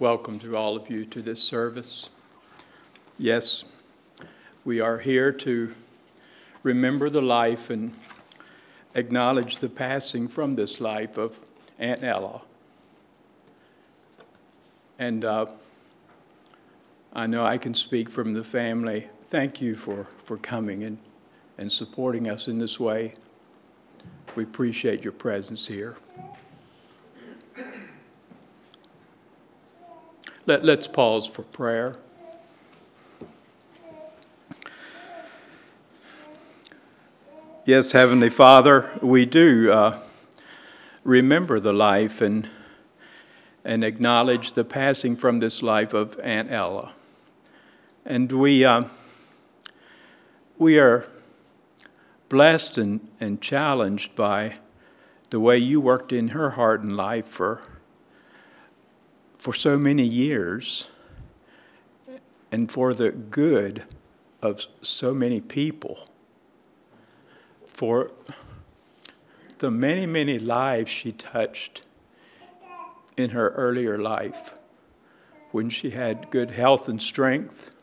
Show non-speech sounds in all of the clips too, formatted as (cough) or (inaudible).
welcome to all of you to this service. Yes, we are here to remember the life and acknowledge the passing from this life of Aunt Ella. And uh, I know I can speak from the family. Thank you for, for coming and, and supporting us in this way. We appreciate your presence here. Let, let's pause for prayer. Yes, Heavenly Father, we do uh, remember the life and, and acknowledge the passing from this life of Aunt Ella. And we, uh, we are blessed and, and challenged by the way you worked in her heart and life for, for so many years and for the good of so many people for the many, many lives she touched in her earlier life when she had good health and strength.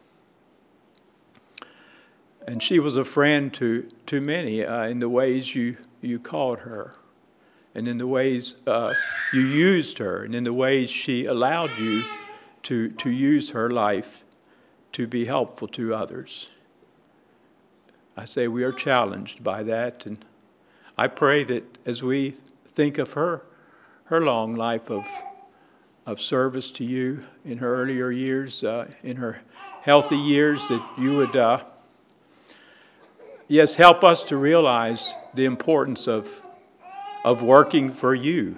And she was a friend to, to many uh, in the ways you, you called her, and in the ways uh, you used her, and in the ways she allowed you to, to use her life to be helpful to others. I say we are challenged by that. And I pray that as we think of her, her long life of, of service to you in her earlier years, uh, in her healthy years, that you would, uh, yes, help us to realize the importance of, of working for you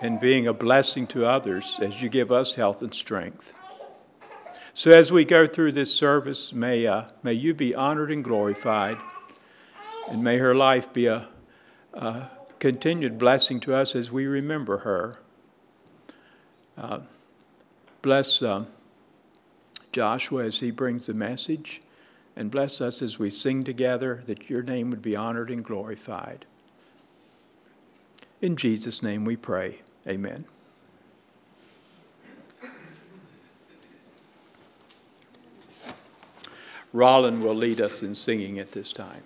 and being a blessing to others as you give us health and strength. So as we go through this service, may, uh, may you be honored and glorified, and may her life be a, a continued blessing to us as we remember her. Uh, bless uh, Joshua as he brings the message, and bless us as we sing together that your name would be honored and glorified. In Jesus' name we pray. Amen. Roland will lead us in singing at this time.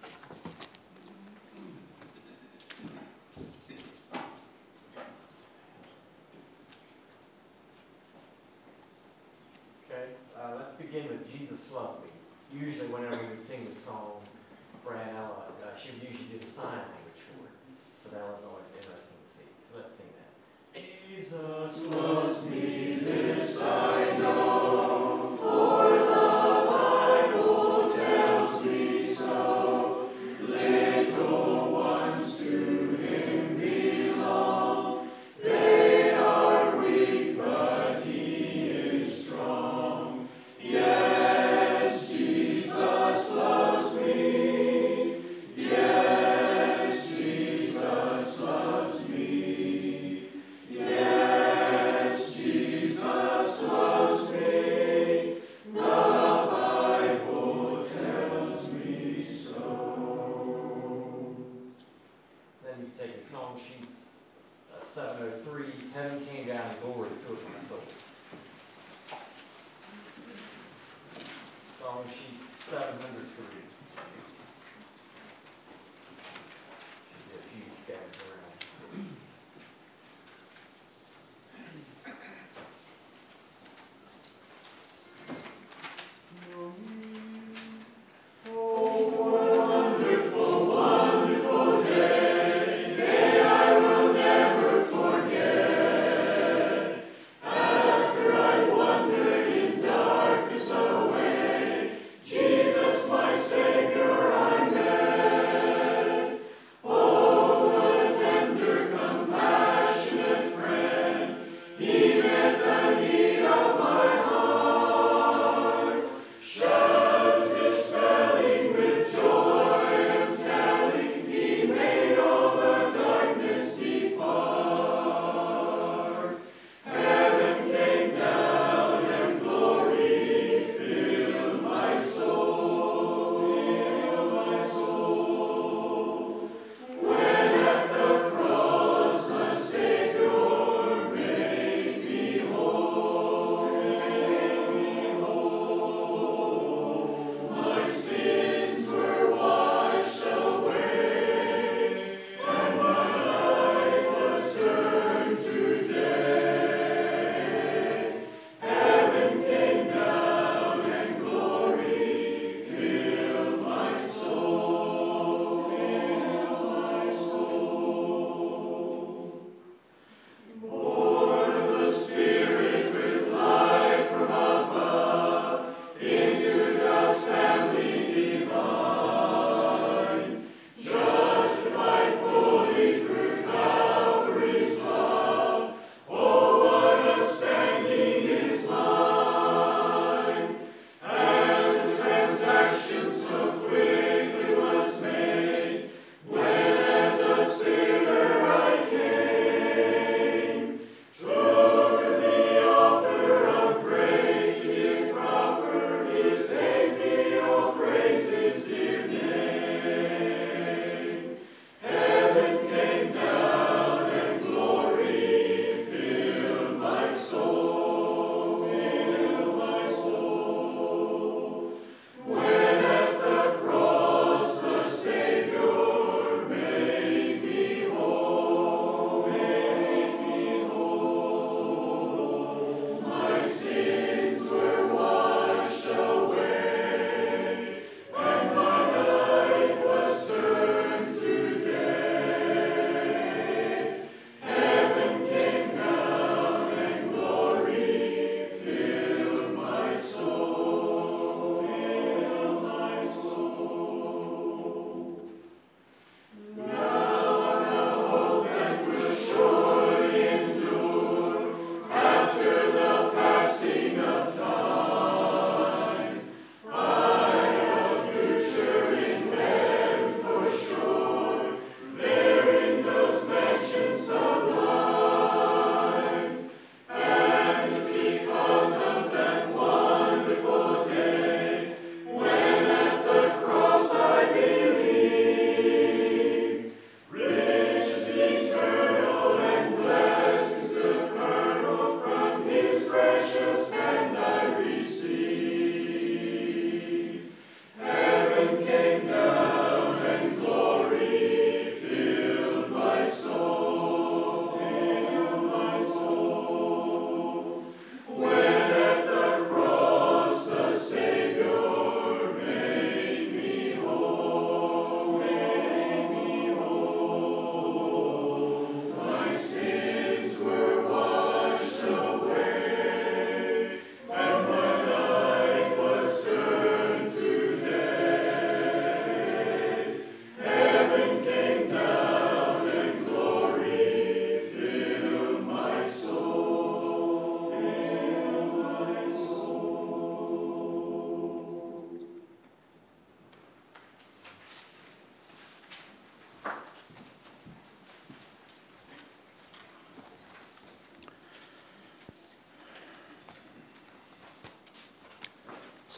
okay uh, let's begin with jesus slowly Usually whenever we would sing the song, Fran, uh, she would usually do the sign language for it. So that was. Jesus.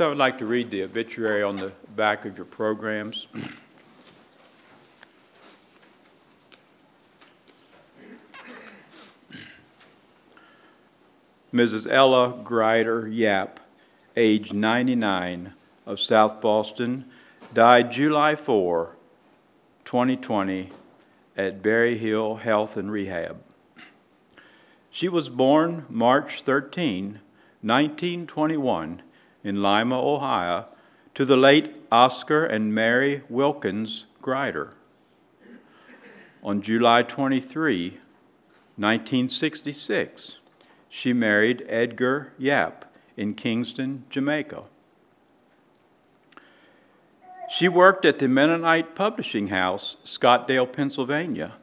I'd like to read the obituary on the back of your programs. (clears throat) Mrs. Ella Grider Yap, age 99, of South Boston, died July 4, 2020, at Berry Hill Health and Rehab. She was born March 13, 1921, in Lima, Ohio, to the late Oscar and Mary Wilkins Grider. On July 23, 1966, she married Edgar Yap in Kingston, Jamaica. She worked at the Mennonite Publishing House, Scottdale, Pennsylvania,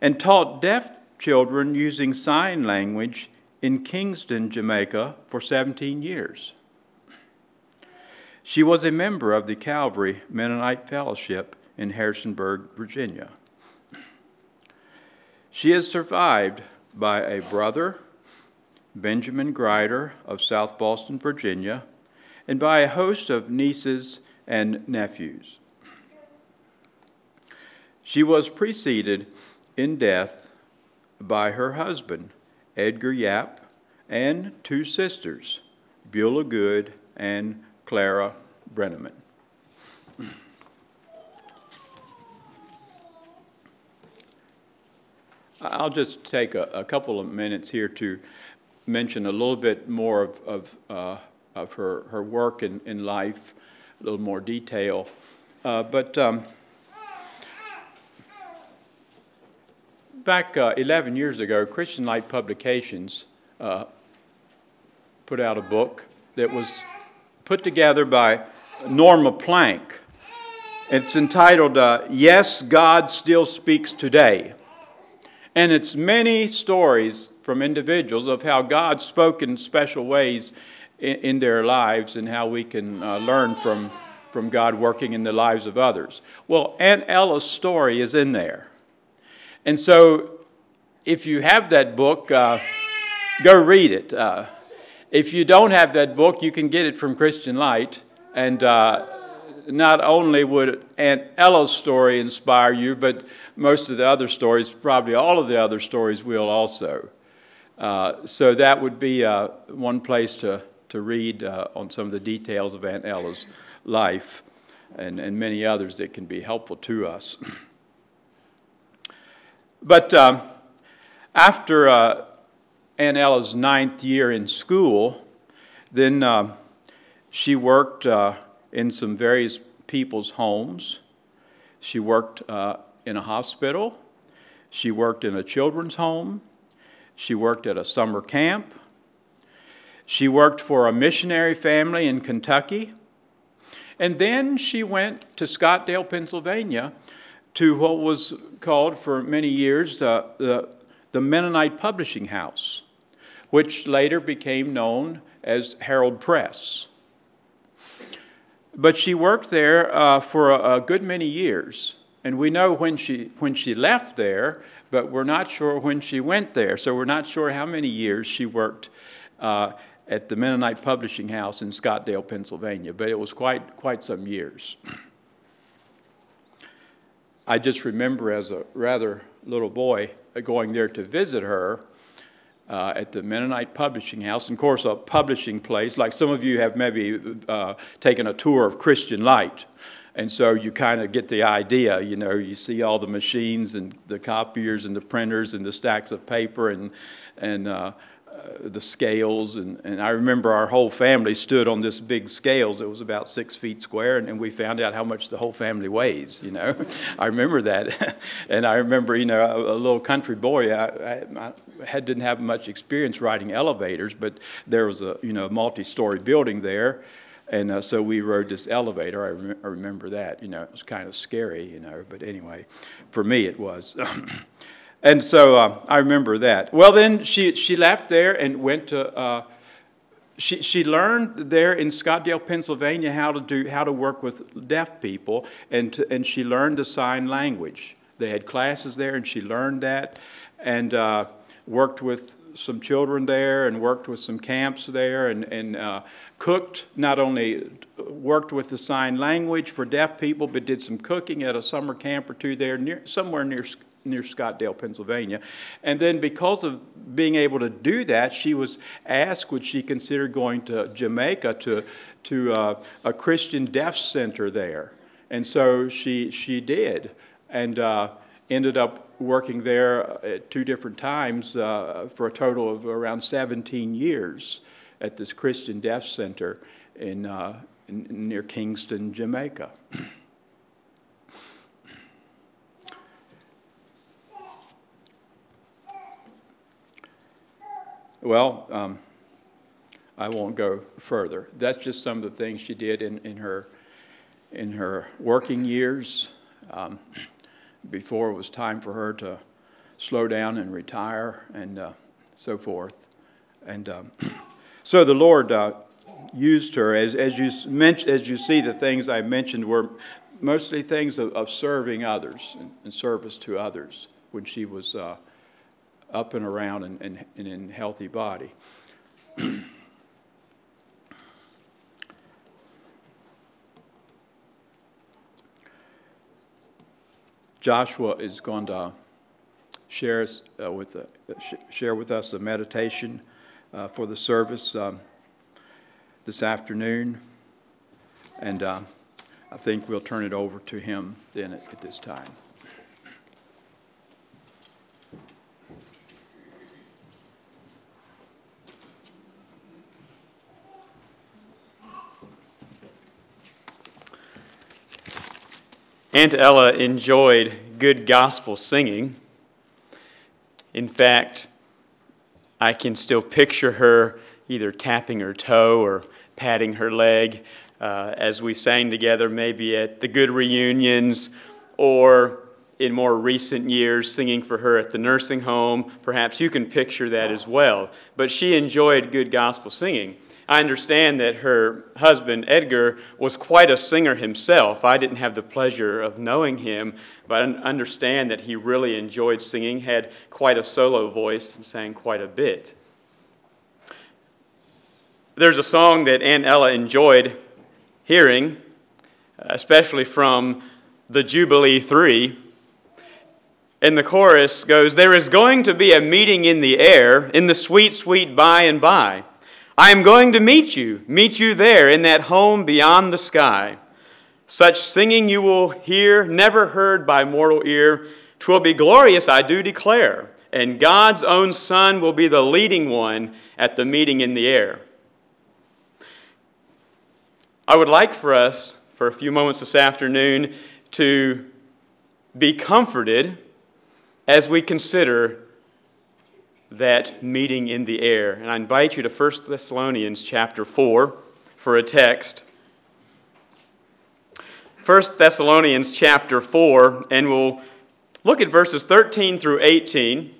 and taught deaf children using sign language in Kingston, Jamaica for 17 years. She was a member of the Calvary Mennonite Fellowship in Harrisonburg, Virginia. She is survived by a brother, Benjamin Grider of South Boston, Virginia, and by a host of nieces and nephews. She was preceded in death by her husband, Edgar Yap, and two sisters, Beulah Good and Clara Brenneman. I'll just take a, a, couple of minutes here to mention a little bit more of, of, uh, of her, her work in, in life, a little more detail. Uh, but um, back uh, 11 years ago, Christian Light Publications uh, put out a book that was put together by Norma Plank. It's entitled uh, Yes, God Still Speaks Today. And it's many stories from individuals of how God spoke in special ways in, in their lives and how we can uh, learn from, from God working in the lives of others. Well, Aunt Ella's story is in there. And so if you have that book, uh, go read it. Uh, if you don't have that book, you can get it from Christian Light. And uh, not only would Aunt Ella's story inspire you, but most of the other stories, probably all of the other stories, will also. Uh, so that would be uh, one place to, to read uh, on some of the details of Aunt Ella's life and, and many others that can be helpful to us. (clears throat) but um, after uh, Aunt Ella's ninth year in school, then uh, she worked uh, in some various people's homes. She worked uh, in a hospital. She worked in a children's home. She worked at a summer camp. She worked for a missionary family in Kentucky. And then she went to Scottdale, Pennsylvania, to what was called for many years uh, the, the Mennonite Publishing House, which later became known as Herald Press. But she worked there uh, for a, a, good many years. And we know when she, when she left there, but we're not sure when she went there. So we're not sure how many years she worked uh, at the Mennonite Publishing House in Scottdale, Pennsylvania. But it was quite, quite some years. I just remember as a rather little boy going there to visit her uh, at the Mennonite Publishing House. And of course, a publishing place, like some of you have maybe uh, taken a tour of Christian Light. And so you kind of get the idea, you know, you see all the machines and the copiers and the printers and the stacks of paper and, and uh, the scales, and, and I remember our whole family stood on this big scales. It was about six feet square, and, and we found out how much the whole family weighs. You know, (laughs) I remember that, (laughs) and I remember, you know, a, a little country boy. I, I had, didn't have much experience riding elevators, but there was a you know multi-story building there, and uh, so we rode this elevator. I, I remember that. You know, it was kind of scary. You know, but anyway, for me it was. (clears throat) And so uh, I remember that. Well, then she, she left there and went to, uh, she, she learned there in Scottdale, Pennsylvania, how to, do, how to work with deaf people, and, to, and she learned the sign language they had classes there, and she learned that, and uh, worked with some children there, and worked with some camps there, and, and uh, cooked. Not only worked with the sign language for deaf people, but did some cooking at a summer camp or two there, near somewhere near near Scottdale, Pennsylvania. And then, because of being able to do that, she was asked would she consider going to Jamaica to, to uh, a Christian deaf center there. And so she, she did, and uh, ended up working there at two different times uh, for a total of around 17 years at this Christian Deaf Center in, uh, in near Kingston, Jamaica. well, um, I won't go further. That's just some of the things she did in, in her in her working years um, before it was time for her to slow down and retire and uh, so forth. And um, (clears throat) so the Lord uh, used her, as, as, you mentioned, as you see, the things I mentioned were mostly things of, of serving others and, and, service to others when she was uh, up and around and, and, and in healthy body. (clears throat) Joshua is going to share, uh, with, uh, share with us a meditation uh, for the service um, this afternoon. And uh, I think we'll turn it over to him then at, at this time. Aunt Ella enjoyed good gospel singing. In fact, I can still picture her either tapping her toe or patting her leg uh, as we sang together, maybe at the good reunions or in more recent years singing for her at the nursing home. Perhaps you can picture that as well. But she enjoyed good gospel singing. I understand that her husband, Edgar, was quite a singer himself. I didn't have the pleasure of knowing him, but I understand that he really enjoyed singing, had quite a solo voice, and sang quite a bit. There's a song that Aunt Ella enjoyed hearing, especially from the Jubilee 3. And the chorus goes, There is going to be a meeting in the air, in the sweet, sweet by and by. I am going to meet you, meet you there in that home beyond the sky. Such singing you will hear, never heard by mortal ear. Twill be glorious, I do declare, and God's own Son will be the leading one at the meeting in the air. I would like for us, for a few moments this afternoon, to be comforted as we consider that meeting in the air. And I invite you to 1 Thessalonians chapter 4 for a text. 1 Thessalonians chapter 4, and we'll look at verses 13 through 18.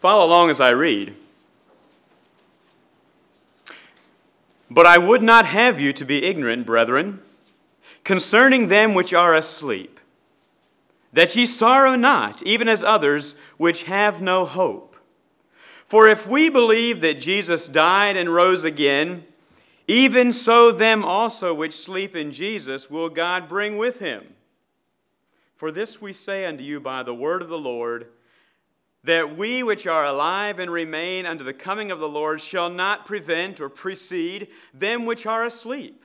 Follow along as I read. But I would not have you to be ignorant, brethren concerning them which are asleep, that ye sorrow not, even as others which have no hope. For if we believe that Jesus died and rose again, even so them also which sleep in Jesus will God bring with him. For this we say unto you by the word of the Lord, that we which are alive and remain unto the coming of the Lord shall not prevent or precede them which are asleep.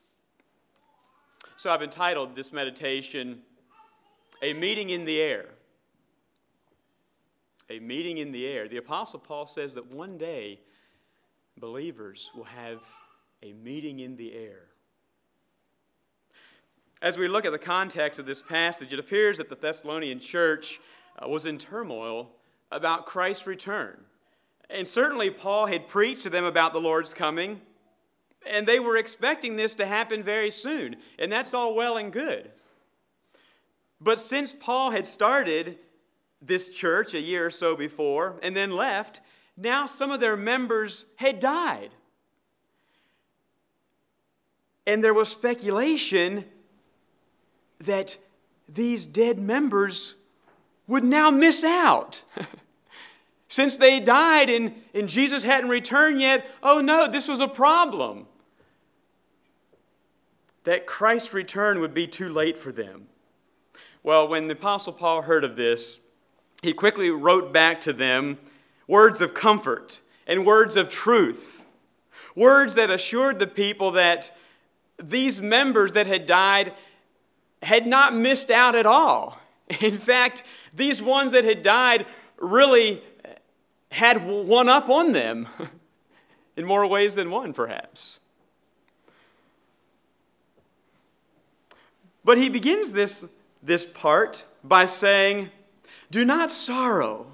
So I've entitled this meditation, A Meeting in the Air. A meeting in the air. The Apostle Paul says that one day believers will have a meeting in the air. As we look at the context of this passage, it appears that the Thessalonian church uh, was in turmoil about Christ's return. And certainly, Paul had preached to them about the Lord's coming, and they were expecting this to happen very soon. And that's all well and good. But since Paul had started this church a year or so before and then left, now some of their members had died. And there was speculation that these dead members would now miss out. (laughs) Since they died and, and Jesus hadn't returned yet, oh no, this was a problem. That Christ's return would be too late for them. Well, when the Apostle Paul heard of this, he quickly wrote back to them words of comfort and words of truth, words that assured the people that these members that had died had not missed out at all. (laughs) In fact, these ones that had died really had one up on them (laughs) in more ways than one, perhaps. But he begins this, this part by saying, Do not sorrow.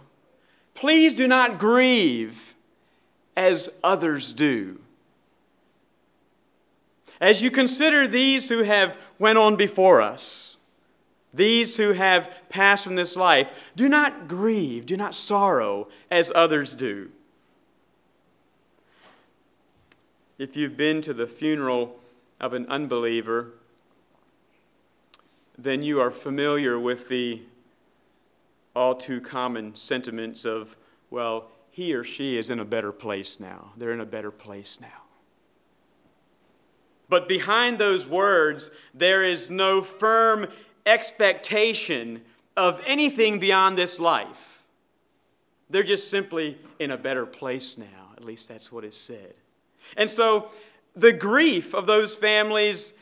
Please do not grieve as others do. As you consider these who have went on before us, these who have passed from this life, do not grieve, do not sorrow as others do. If you've been to the funeral of an unbeliever, then you are familiar with the all too common sentiments of, well, he or she is in a better place now. They're in a better place now. But behind those words, there is no firm expectation of anything beyond this life. They're just simply in a better place now. At least that's what is said. And so the grief of those families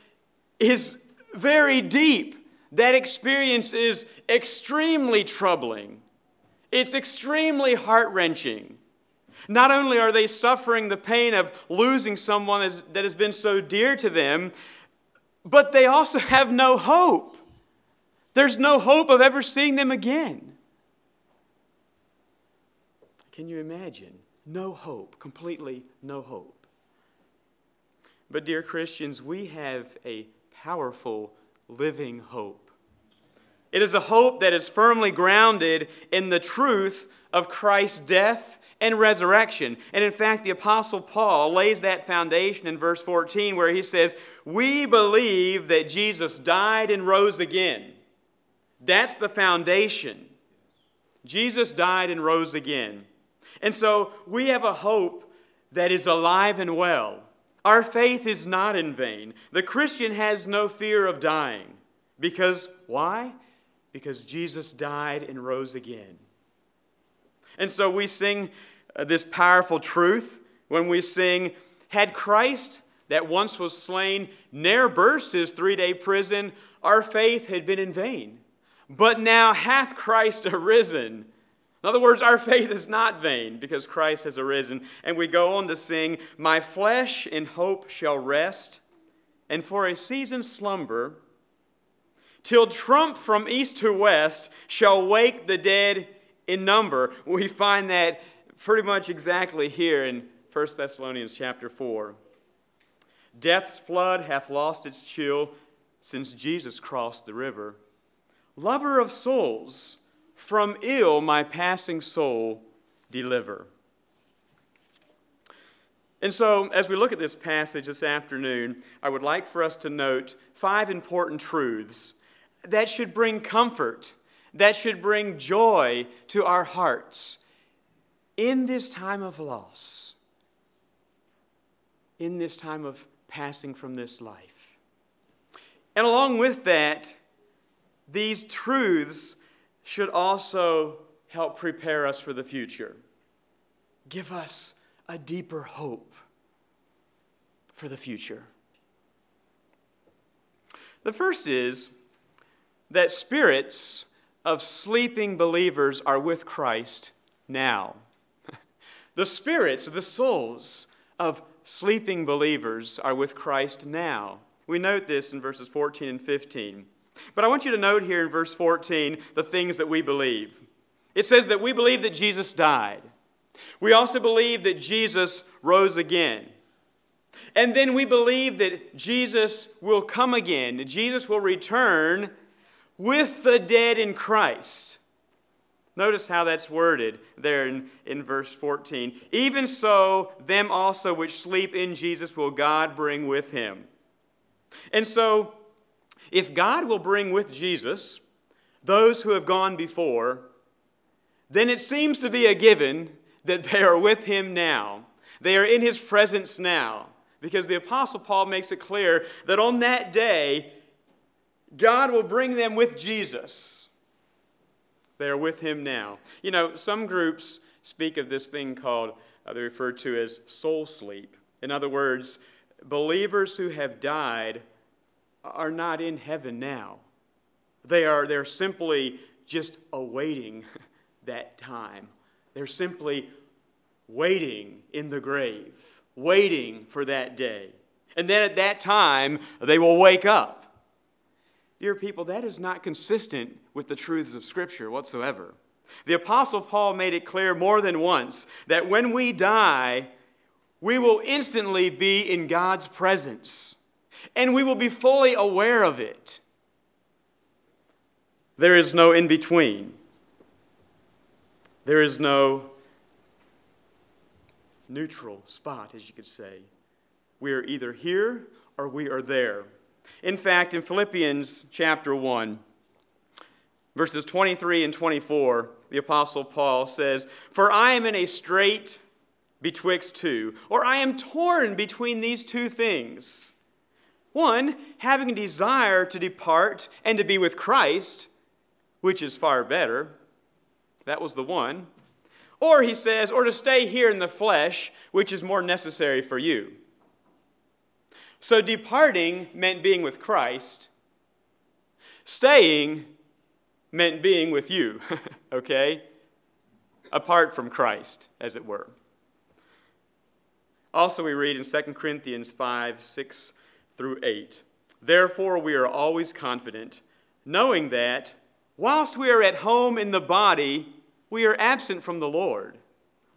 is very deep. That experience is extremely troubling. It's extremely heart wrenching. Not only are they suffering the pain of losing someone that has been so dear to them, but they also have no hope. There's no hope of ever seeing them again. Can you imagine? No hope, completely no hope. But, dear Christians, we have a powerful living hope. It is a hope that is firmly grounded in the truth of Christ's death and resurrection. And in fact, the Apostle Paul lays that foundation in verse 14 where he says, We believe that Jesus died and rose again. That's the foundation. Jesus died and rose again. And so we have a hope that is alive and well. Our faith is not in vain. The Christian has no fear of dying. Because, why? Because Jesus died and rose again. And so we sing uh, this powerful truth when we sing, Had Christ that once was slain ne'er burst his three day prison, our faith had been in vain. But now hath Christ (laughs) arisen. In other words, our faith is not vain because Christ has arisen. And we go on to sing, My flesh in hope shall rest, and for a season slumber, till trump from east to west shall wake the dead in number. We find that pretty much exactly here in 1 Thessalonians chapter 4. Death's flood hath lost its chill since Jesus crossed the river. Lover of souls, from ill my passing soul deliver. And so, as we look at this passage this afternoon, I would like for us to note five important truths that should bring comfort, that should bring joy to our hearts in this time of loss, in this time of passing from this life. And along with that, these truths should also help prepare us for the future. Give us a deeper hope for the future. The first is that spirits of sleeping believers are with Christ now. (laughs) the spirits, the souls of sleeping believers are with Christ now. We note this in verses 14 and 15. But I want you to note here in verse 14 the things that we believe. It says that we believe that Jesus died. We also believe that Jesus rose again. And then we believe that Jesus will come again. Jesus will return with the dead in Christ. Notice how that's worded there in, in verse 14. Even so, them also which sleep in Jesus will God bring with him. And so, if God will bring with Jesus those who have gone before, then it seems to be a given that they are with him now. They are in his presence now. Because the Apostle Paul makes it clear that on that day, God will bring them with Jesus. They are with him now. You know, some groups speak of this thing called, uh, they refer to as soul sleep. In other words, believers who have died are not in heaven now. They are they're simply just awaiting (laughs) that time. They're simply waiting in the grave, waiting for that day. And then at that time, they will wake up. Dear people, that is not consistent with the truths of Scripture whatsoever. The Apostle Paul made it clear more than once that when we die, we will instantly be in God's presence and we will be fully aware of it. There is no in between. There is no neutral spot, as you could say. We are either here or we are there. In fact, in Philippians chapter 1, verses 23 and 24, the Apostle Paul says, For I am in a strait betwixt two, or I am torn between these two things. One, having a desire to depart and to be with Christ, which is far better. That was the one. Or, he says, or to stay here in the flesh, which is more necessary for you. So, departing meant being with Christ, staying meant being with you, (laughs) okay? Apart from Christ, as it were. Also, we read in 2 Corinthians 5 6 through 8. Therefore, we are always confident, knowing that whilst we are at home in the body, we are absent from the Lord.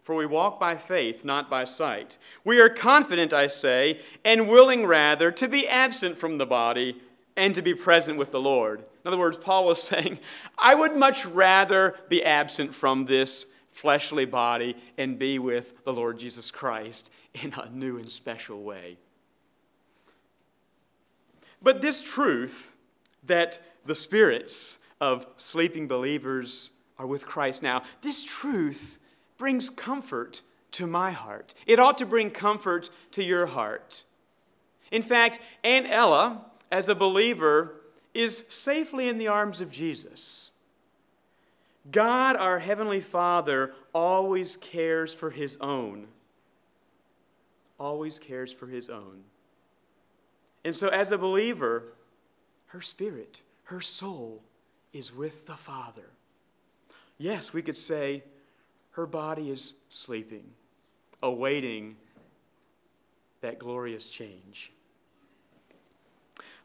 For we walk by faith, not by sight. We are confident, I say, and willing rather to be absent from the body and to be present with the Lord. In other words, Paul was (laughs) saying, I would much rather be absent from this fleshly body and be with the Lord Jesus Christ in a new and special way. But this truth that the spirits of sleeping believers are with Christ now, this truth brings comfort to my heart. It ought to bring comfort to your heart. In fact, Aunt Ella, as a believer, is safely in the arms of Jesus. God, our Heavenly Father, always cares for His own. Always cares for His own. And so, as a believer, her spirit, her soul is with the Father. Yes, we could say her body is sleeping, awaiting that glorious change.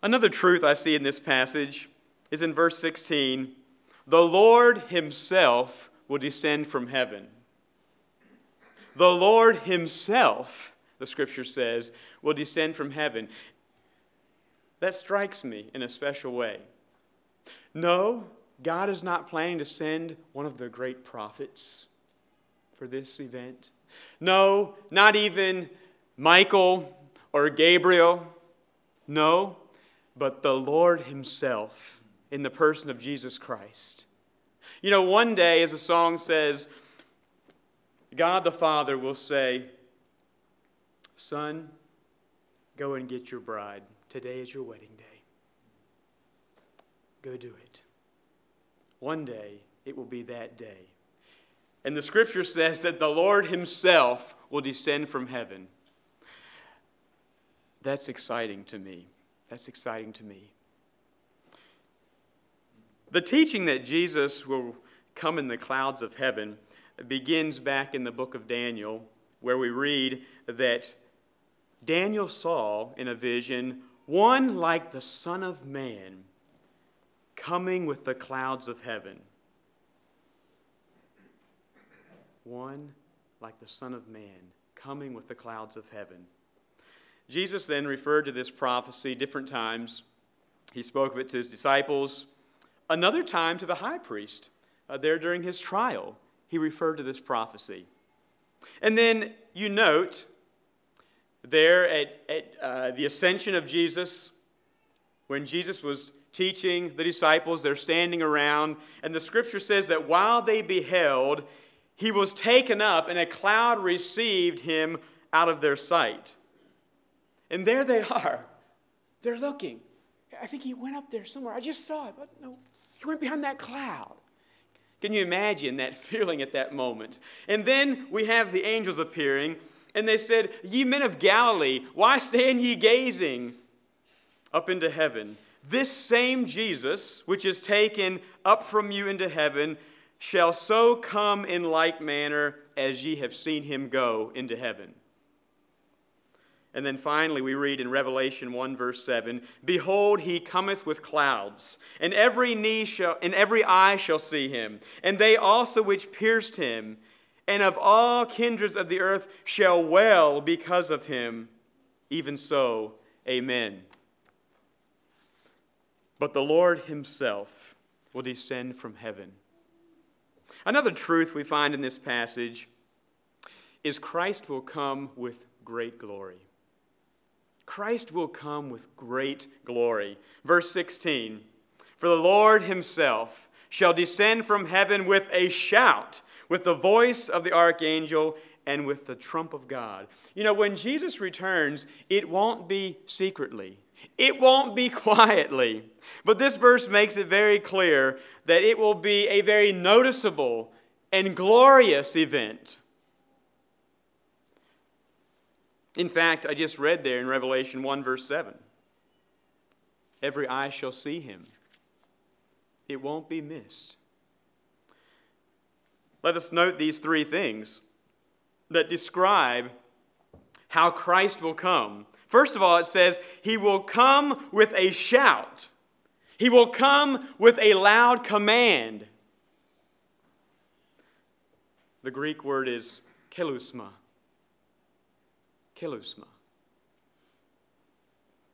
Another truth I see in this passage is in verse 16 the Lord Himself will descend from heaven. The Lord Himself, the scripture says, will descend from heaven. That strikes me in a special way. No, God is not planning to send one of the great prophets for this event. No, not even Michael or Gabriel. No, but the Lord Himself in the person of Jesus Christ. You know, one day, as the song says, God the Father will say, Son, go and get your bride. Today is your wedding day. Go do it. One day, it will be that day. And the scripture says that the Lord Himself will descend from heaven. That's exciting to me. That's exciting to me. The teaching that Jesus will come in the clouds of heaven begins back in the book of Daniel, where we read that Daniel saw in a vision one like the Son of Man coming with the clouds of heaven. One like the Son of Man coming with the clouds of heaven. Jesus then referred to this prophecy different times. He spoke of it to his disciples, another time to the high priest. Uh, there during his trial, he referred to this prophecy. And then you note there at, at uh, the ascension of Jesus, when Jesus was teaching the disciples, they're standing around, and the scripture says that while they beheld, he was taken up, and a cloud received him out of their sight. And there they are. They're looking. I think he went up there somewhere. I just saw it, but no, he went behind that cloud. Can you imagine that (laughs) feeling at that moment? And then we have the angels appearing, and they said, Ye men of Galilee, why stand ye gazing up into heaven? This same Jesus, which is taken up from you into heaven, shall so come in like manner as ye have seen him go into heaven. And then finally, we read in Revelation 1, verse 7 Behold, he cometh with clouds, and every knee shall, and every eye shall see him, and they also which pierced him, and of all kindreds of the earth shall well because of him. Even so, amen. But the Lord himself will descend from heaven. Another truth we find in this passage is Christ will come with great glory. Christ will come with great glory. Verse 16 For the Lord himself shall descend from heaven with a shout, with the voice of the archangel, and with the trump of God. You know, when Jesus returns, it won't be secretly, it won't be (laughs) quietly. But this verse makes it very clear that it will be a very noticeable and glorious event. In fact, I just read there in Revelation 1, verse 7 every eye shall see him, it won't be missed. Let us note these three things that describe how Christ will come. First of all, it says, He will come with a shout. He will come with a loud command. The Greek word is kelusma kelusma.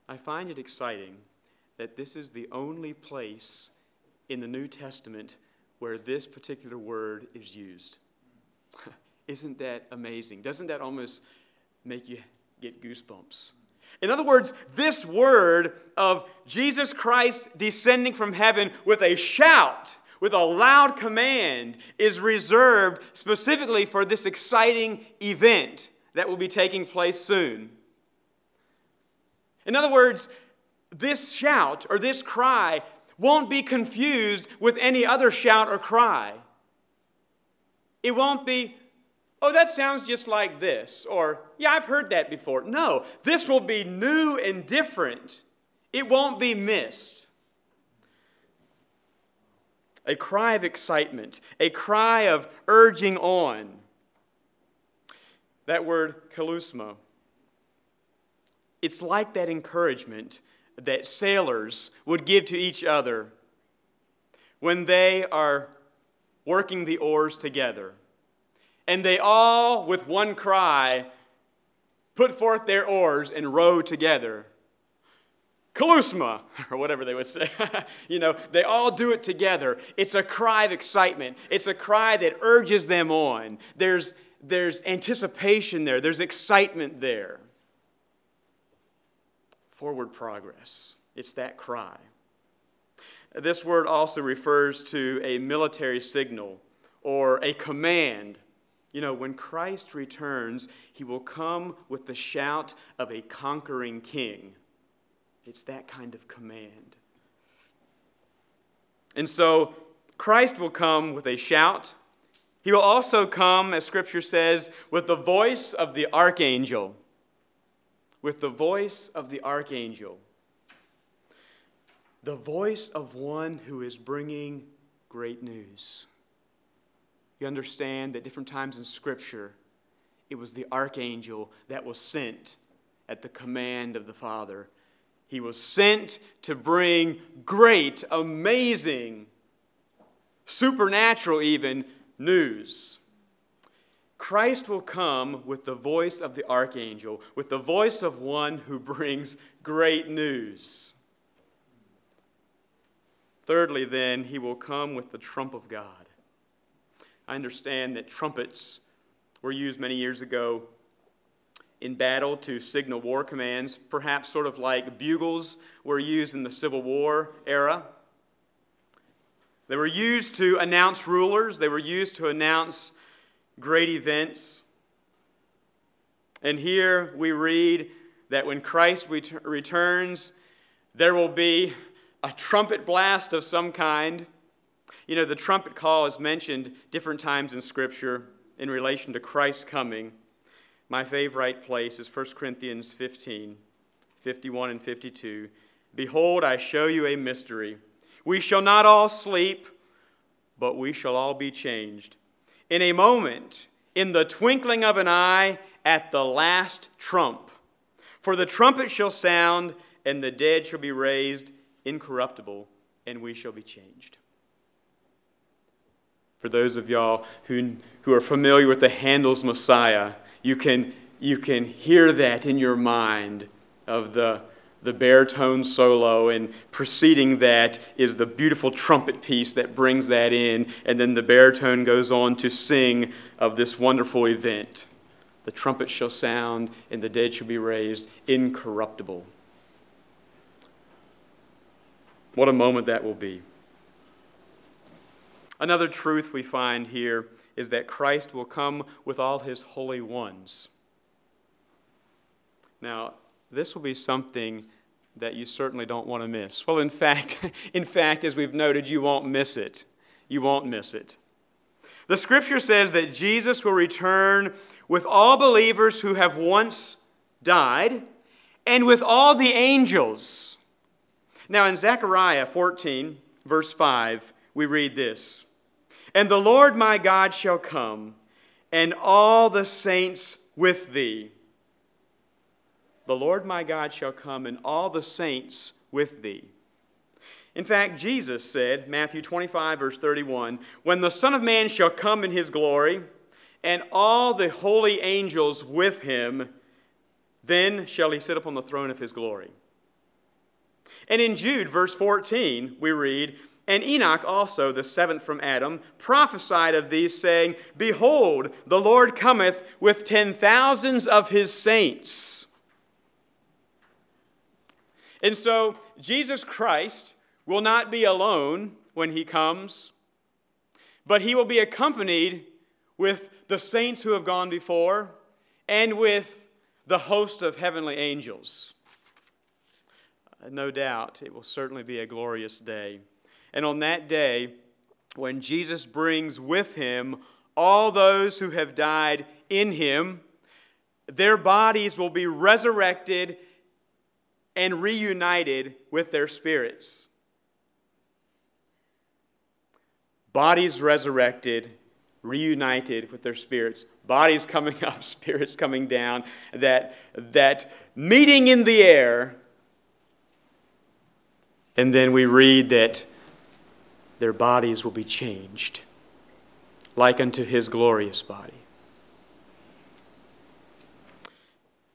I find it exciting that this is the only place in the New Testament where this particular word is used. (laughs) Isn't that amazing? Doesn't that almost make you get goosebumps? In other words, this word of Jesus Christ descending from heaven with a shout, with a loud command, is reserved specifically for this exciting event that will be taking place soon. In other words, this shout or this cry won't be confused with any other shout or cry. It won't be, oh, that sounds just like this, or, yeah, I've heard that before. No, this will be new and different. It won't be missed. A cry of excitement, a cry of urging on. That word, kelusma, it's like that encouragement that sailors would give to each other when they are working the oars together. And they all, with one cry, put forth their oars and row together. Kelusma, (laughs) or whatever they would say. (laughs) you know, they all do it together. It's a cry of excitement. It's a cry that urges them on. There's there's anticipation there, there's excitement there. Forward progress. It's that cry. This word also refers to a military signal or a command. You know, when Christ returns, he will come with the shout of a conquering king. It's that kind of command. And so, Christ will come with a shout he will also come, as Scripture says, with the voice of the archangel. With the voice of the archangel. The voice of one who is bringing great news. You understand that different times in Scripture, it was the archangel that was sent at the command of the Father. He was sent to bring great, amazing, supernatural even news. Christ will come with the voice of the archangel, with the voice of one who brings great news. Thirdly, then, he will come with the trump of God. I understand that trumpets were used many years ago in battle to signal war commands, perhaps sort of like bugles were used in the Civil War era. They were used to announce rulers, they were used to announce great events. And here we read that when Christ ret- returns, there will be a trumpet blast of some kind. You know, the trumpet call is mentioned different times in Scripture in relation to Christ's coming. My favorite place is 1 Corinthians 15, 51 and 52. Behold, I show you a mystery. We shall not all sleep, but we shall all be changed. In a moment, in the twinkling of an eye, at the last trump. For the trumpet shall sound, and the dead shall be raised incorruptible, and we shall be changed. For those of y'all who, who are familiar with the Handel's Messiah, you can, you can hear that in your mind of the, the baritone solo, and preceding that is the beautiful trumpet piece that brings that in, and then the baritone goes on to sing of this wonderful event. The trumpet shall sound, and the dead shall be raised incorruptible. What a moment that will be. Another truth we find here is that Christ will come with all his holy ones. Now, this will be something that you certainly don't want to miss. Well, in fact, (laughs) in fact, as we've noted, you won't miss it. You won't miss it. The scripture says that Jesus will return with all believers who have once died and with all the angels. Now, in Zechariah 14, verse 5, we read this And the Lord my God shall come, and all the saints with thee. The Lord my God shall come, and all the saints with thee. In fact, Jesus said, Matthew 25, verse 31, When the Son of Man shall come in his glory, and all the holy angels with him, then shall he sit upon the throne of his glory. And in Jude, verse 14, we read, And Enoch also, the seventh from Adam, prophesied of these, saying, Behold, the Lord cometh with ten thousands of his saints. And so, Jesus Christ will not be alone when he comes, but he will be accompanied with the saints who have gone before and with the host of heavenly angels. No doubt it will certainly be a glorious day. And on that day, when Jesus brings with him all those who have died in him, their bodies will be resurrected and reunited with their spirits. Bodies resurrected, reunited with their spirits. Bodies coming (laughs) up, spirits coming down, that, that meeting in the air and then we read that their bodies will be changed, like unto his glorious body.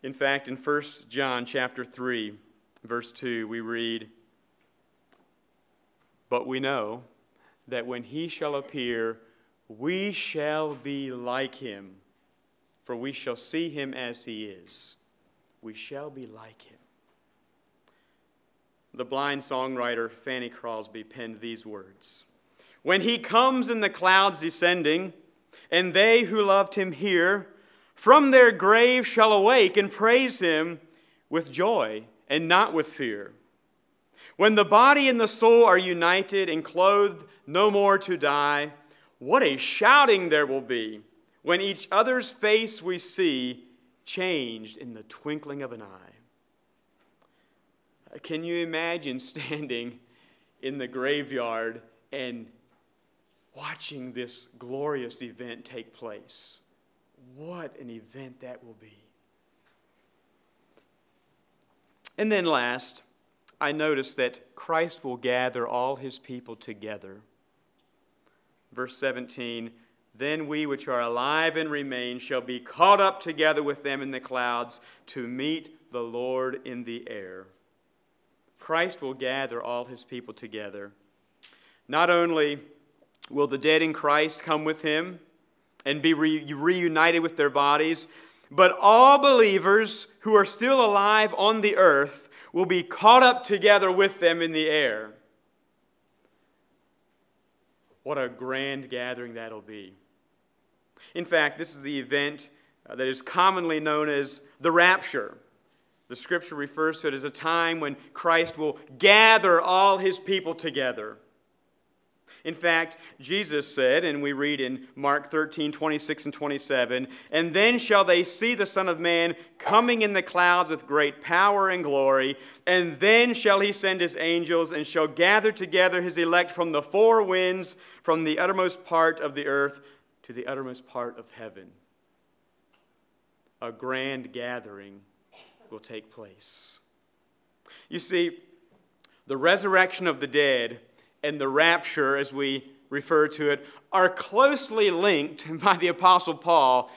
In fact, in 1 John chapter 3, verse 2, we read, But we know that when he shall appear, we shall be like him, for we shall see him as he is. We shall be like him the blind songwriter Fanny Crosby penned these words When he comes in the clouds descending, and they who loved him here from their grave shall awake and praise him with joy and not with fear. When the body and the soul are united and clothed no more to die, what a shouting there will be when each other's face we see changed in the twinkling of an eye. Uh, can you imagine (laughs) standing in the graveyard and watching this glorious event take place? What an event that will be. And then, last, I notice that Christ will gather all his people together. Verse 17 Then we which are alive and remain shall be caught up together with them in the clouds to meet the Lord in the air. Christ will gather all his people together. Not only will the dead in Christ come with him and be re- reunited with their bodies, but all believers who are still alive on the earth will be caught up together with them in the air. What a grand gathering that'll be. In fact, this is the event uh, that is commonly known as the rapture. The scripture refers to it as a time when Christ will gather all his people together. In fact, Jesus said, and we read in Mark 13, 26 and 27, and then shall they see the Son of Man coming in the clouds with great power and glory, and then shall he send his angels and shall gather together his elect from the four winds, from the uttermost part of the earth to the uttermost part of heaven. A grand gathering will take place. You see, the resurrection of the dead and the rapture, as we refer to it, are closely linked (laughs) by the Apostle Paul,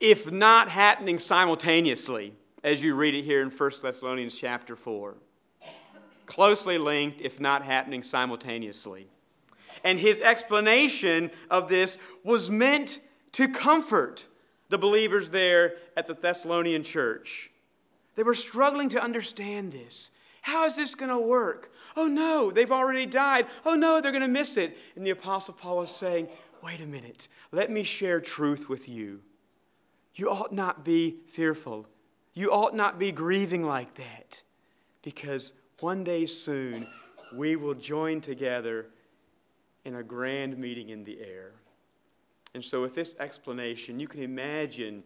if not happening simultaneously, as you read it here in 1 Thessalonians chapter 4. Closely linked, if not happening simultaneously. And his explanation of this was meant to comfort the believers there at the Thessalonian church. They were struggling to understand this. How is this going to work? Oh no, they've already died. Oh no, they're going to miss it. And the Apostle Paul is saying, wait a minute, let me share truth with you. You ought not be fearful. You ought not be grieving like that because one day soon we will join together in a grand meeting in the air. And so, with this explanation, you can imagine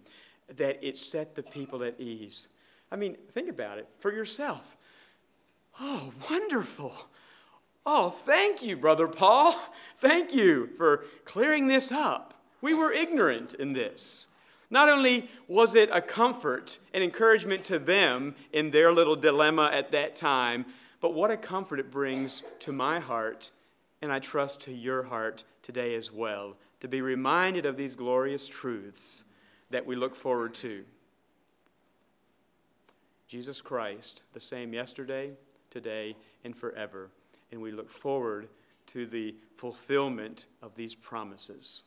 that it set the people at ease. I mean, think about it for yourself. Oh, wonderful. Oh, thank you, Brother Paul. Thank you for clearing this up. We were ignorant in this. Not only was it a comfort and encouragement to them in their little dilemma at that time, but what a comfort it brings to my heart, and I trust to your heart today as well, to be reminded of these glorious truths that we look forward to. Jesus Christ, the same yesterday, today, and forever. And we look forward to the fulfillment of these promises.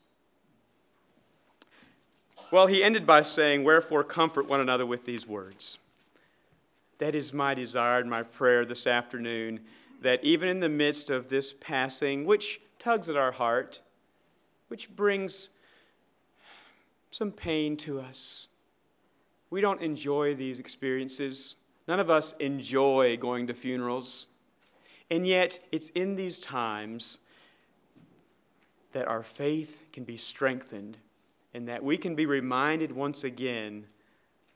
Well, he ended by saying, Wherefore comfort one another with these words. That is my desire and my prayer this afternoon, that even in the midst of this passing, which tugs at our heart, which brings some pain to us, we don't enjoy these experiences. None of us enjoy going to funerals. And yet, it's in these times that our faith can be strengthened and that we can be reminded once again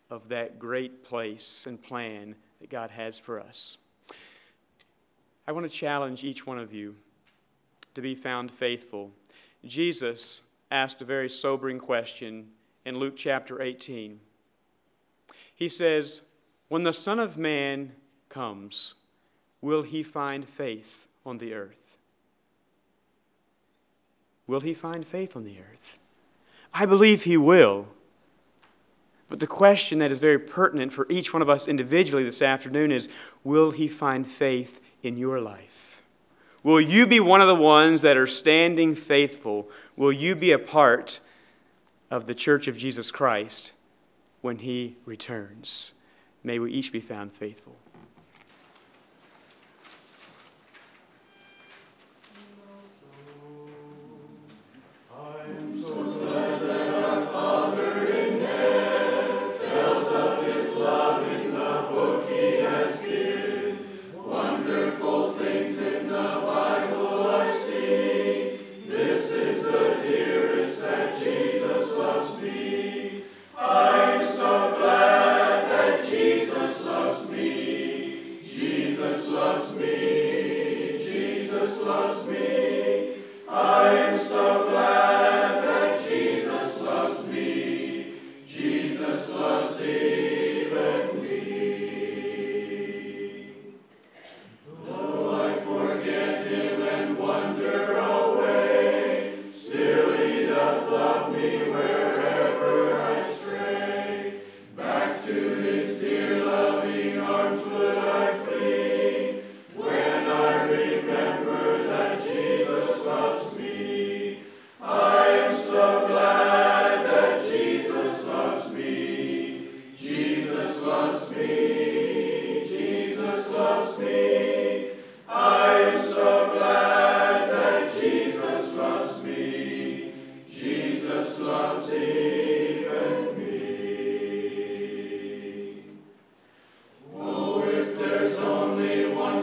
of that great place and plan that God has for us. I want to challenge each one of you to be found faithful. Jesus asked a very sobering question in Luke chapter 18. He says, when the Son of Man comes, will he find faith on the earth? Will he find faith on the earth? I believe he will. But the question that is very pertinent for each one of us individually this afternoon is will he find faith in your life? Will you be one of the ones that are standing faithful? Will you be a part of the church of Jesus Christ when he returns? May we each be found faithful.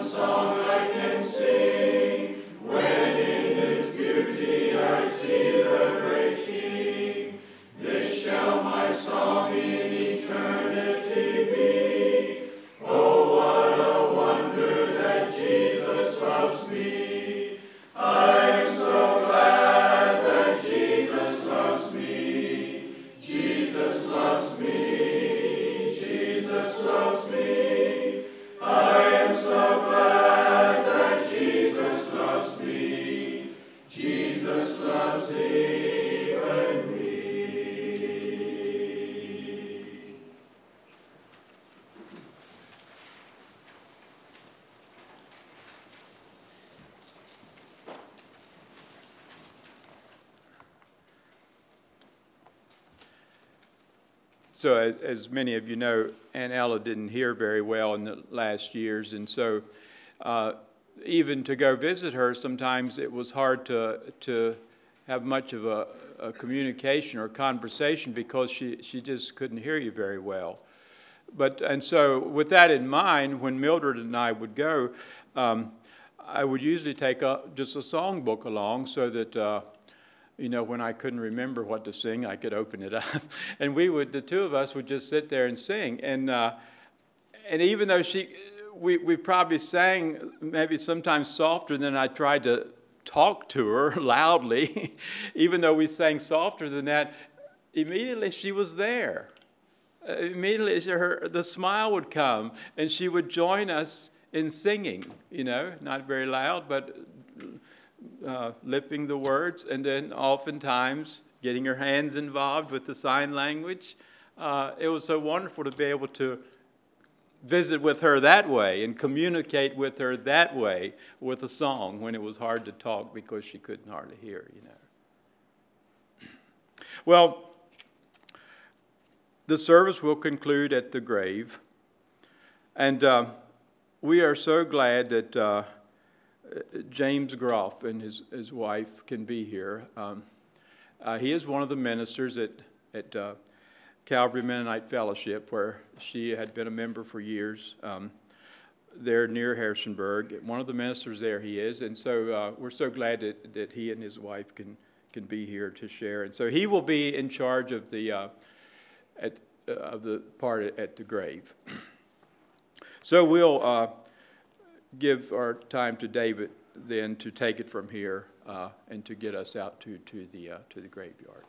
song. So, as, as many of you know, Aunt Ella didn't hear very well in the last years, and so uh, even to go visit her, sometimes it was hard to to have much of a, a communication or conversation because she, she just couldn't hear you very well. But and so, with that in mind, when Mildred and I would go, um, I would usually take a, just a songbook along so that. Uh, you know, when I couldn't remember what to sing, I could open it (laughs) up, and we would, the two of us would just sit there and sing. And uh, and even though she, we we probably sang maybe sometimes softer than I tried to talk to her (laughs) loudly, (laughs) even though we sang softer than that, immediately she was there. Uh, immediately her the smile would come, and she would join us in singing. You know, not very loud, but uh, lipping the words, and then oftentimes getting her hands involved with the sign language. Uh, it was so wonderful to be able to visit with her that way and communicate with her that way with a song when it was hard to talk because she couldn't hardly hear, you know. (clears throat) Well, the service will conclude at the grave, and uh, we are so glad that. James Groff and his, his wife can be here. Um, uh, he is one of the ministers at, at uh, Calvary Mennonite Fellowship, where she had been a member for years. Um, there near Harrisonburg. One of the ministers there he is, and so uh, we're so glad that, that he and his wife can, can be here to share. And so he will be in charge of the, uh, at, uh, of the part at, at the grave. (clears throat) so we'll uh, give our time to David then to take it from here uh, and to get us out to, to, the, uh, to the graveyard.